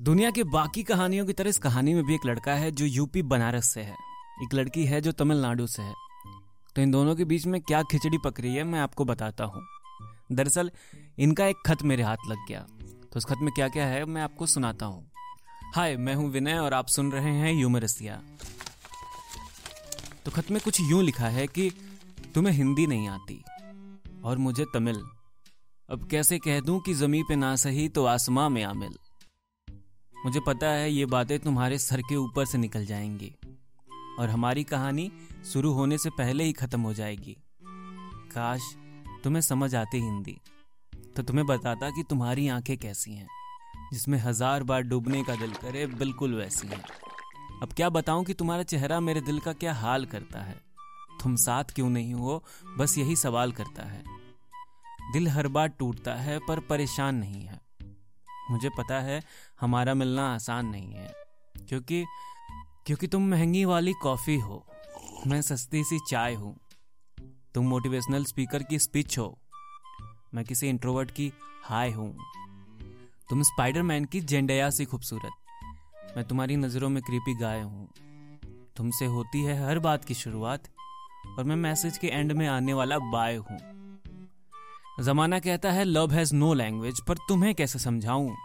दुनिया के बाकी कहानियों की तरह इस कहानी में भी एक लड़का है जो यूपी, बनारस से है। एक लड़की है जो तमिलनाडु से है। तो इन दोनों के बीच में क्या खिचड़ी पक रही है, मैं आपको बताता हूँ। दरअसल, इनका एक खत मेरे हाथ लग गया। तो उस खत में क्या क्या है, मैं आपको सुनाता हूँ। हाय, मैं हूँ विनय और आप सुन रहे हैं यूमरसिया। तो खत में कुछ यूँ लिखा है कि, तुम्हें हिंदी नहीं आती और मुझे तमिल। अब कैसे कह दूँ कि जमी पे ना सही तो आसमां में आमिल। मुझे पता है ये बातें तुम्हारे सर के ऊपर से निकल जाएँगी, और हमारी कहानी शुरू होने से पहले ही खत्म हो जाएगी। काश तुम्हें समझ आती हिंदी तो तुम्हें बताता कि तुम्हारी आँखें कैसी हैं, जिसमें हज़ार बार डूबने का दिल करे बिल्कुल वैसी हैं। अब क्या बताऊँ कि तुम्हारा चेहरा मेरे दिल का क्या हाल करता है? तुम साथ क्यों नहीं हो? बस यही सवाल करता है। दिल हर बार टूटता है, पर परेशान नहीं है। मुझे पता है हमारा मिलना आसान नहीं है, क्योंकि क्योंकि तुम महँगी वाली कॉफ़ी हो, मैं सस्ती सी चाय हूँ, तुम मोटिवेशनल स्पीकर की स्पीच हो, मैं किसी इंट्रोवर्ट की हाय हूँ, तुम स्पाइडरमैन की जेंडया सी खूबसूरत, मैं तुम्हारी नज़रों में क्रीपी गाय हूँ, तुमसे होती है हर बात की शुरुआत, और मैं मैसेज के एंड में आने वाला बाय हूँ। जमाना कहता है लव हैज़ नो लैंग्वेज पर तुम्हें कैसे समझाऊं?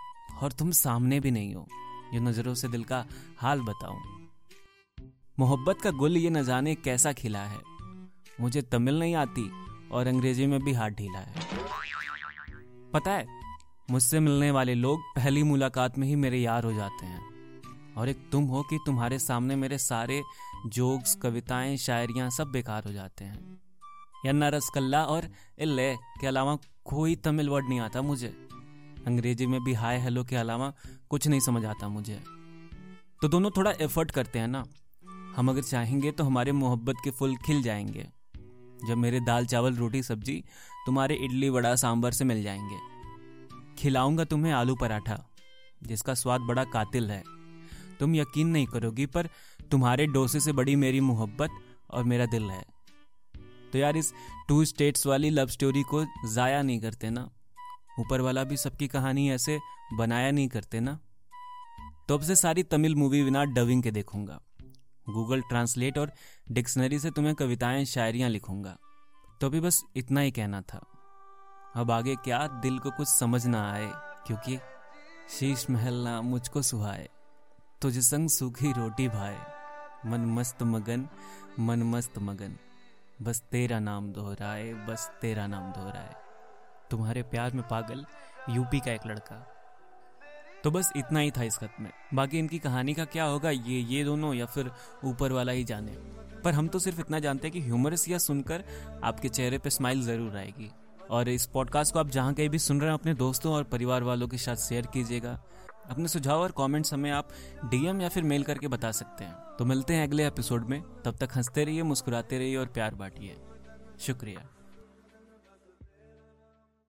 और तुम सामने भी नहीं हो। ये नज़रों से दिल का हाल बताऊँ। मोहब्बत का गुल ये न जाने कैसा खिला है। मुझे तमिल नहीं आती, और अंग्रेज़ी में भी हाथ ढीला है। पता है, मुझसे मिलने वाले लोग पहली मुलाकात में ही मेरे यार हो जाते हैं। और एक तुम हो कि तुम्हारे सामने मेरे सारे जोक्स, कविताएँ, शायरियाँ सब बेकार हो जाते हैं। या रसकल्ला और इल्ले के अलावा कोई तमिल वर्ड नहीं आता मुझे। अंग्रेज़ी में भी हाय हेलो के अलावा कुछ नहीं समझ आता मुझे। तो दोनों थोड़ा एफर्ट करते हैं ना। हम अगर चाहेंगे तो हमारे मोहब्बत के फुल खिल जाएँगे। जब मेरे दाल चावल, रोटी, सब्ज़ी, तुम्हारे इडली, वड़ा सांबर से मिल जाएँगे। खिलाऊँगा तुम्हें आलू पराठा, जिसका स्वाद बड़ा कातिल है। तुम यकीन नहीं करोगी, पर तुम्हारे डोसे से बड़ी मेरी मोहब्बत और मेरा दिल है। तो यार इस टू स्टेट्स वाली लव स्टोरी को ज़ाया नहीं करते ना। ऊपर वाला भी सबकी कहानी ऐसे बनाया नहीं करते ना। तो अब से सारी तमिल मूवी बिना डबिंग के देखूँगा। गूगल ट्रांसलेट और डिक्शनरी से तुम्हें कविताएँ, शायरियाँ लिखूँगा। तो अभी बस इतना ही कहना था। अब आगे क्या दिल को कुछ समझ ना आए, क्योंकि शीश महल ना मुझको सुहाए, तुझ संग सूखी रोटी भाए। मन मस्त मगन, मन मस्त मगन। बस तेरा नाम दोहराए, बस तेरा नाम दोहराए। तुम्हारे प्यार में पागल यूपी का एक लड़का। तो बस इतना ही था इस खत में। बाकी इनकी कहानी का क्या होगा, ये ये दोनों या फिर ऊपर वाला ही जाने। पर हम तो सिर्फ़ इतना जानते हैं कि ह्यूमरस या सुनकर आपके चेहरे पे स्माइल ज़रूर आएगी। और इस पॉडकास्ट को आप जहाँ कहीं भी सुन रहे हैं, अपने दोस्तों और परिवार वालों के साथ शेयर कीजिएगा। अपने सुझाव और कमेंट्स हमें आप डीएम या फिर मेल करके बता सकते हैं। तो मिलते हैं अगले एपिसोड में। तब तक हँसते रहिए, मुस्कुराते रहिए और प्यार बांटिए। शुक्रिया।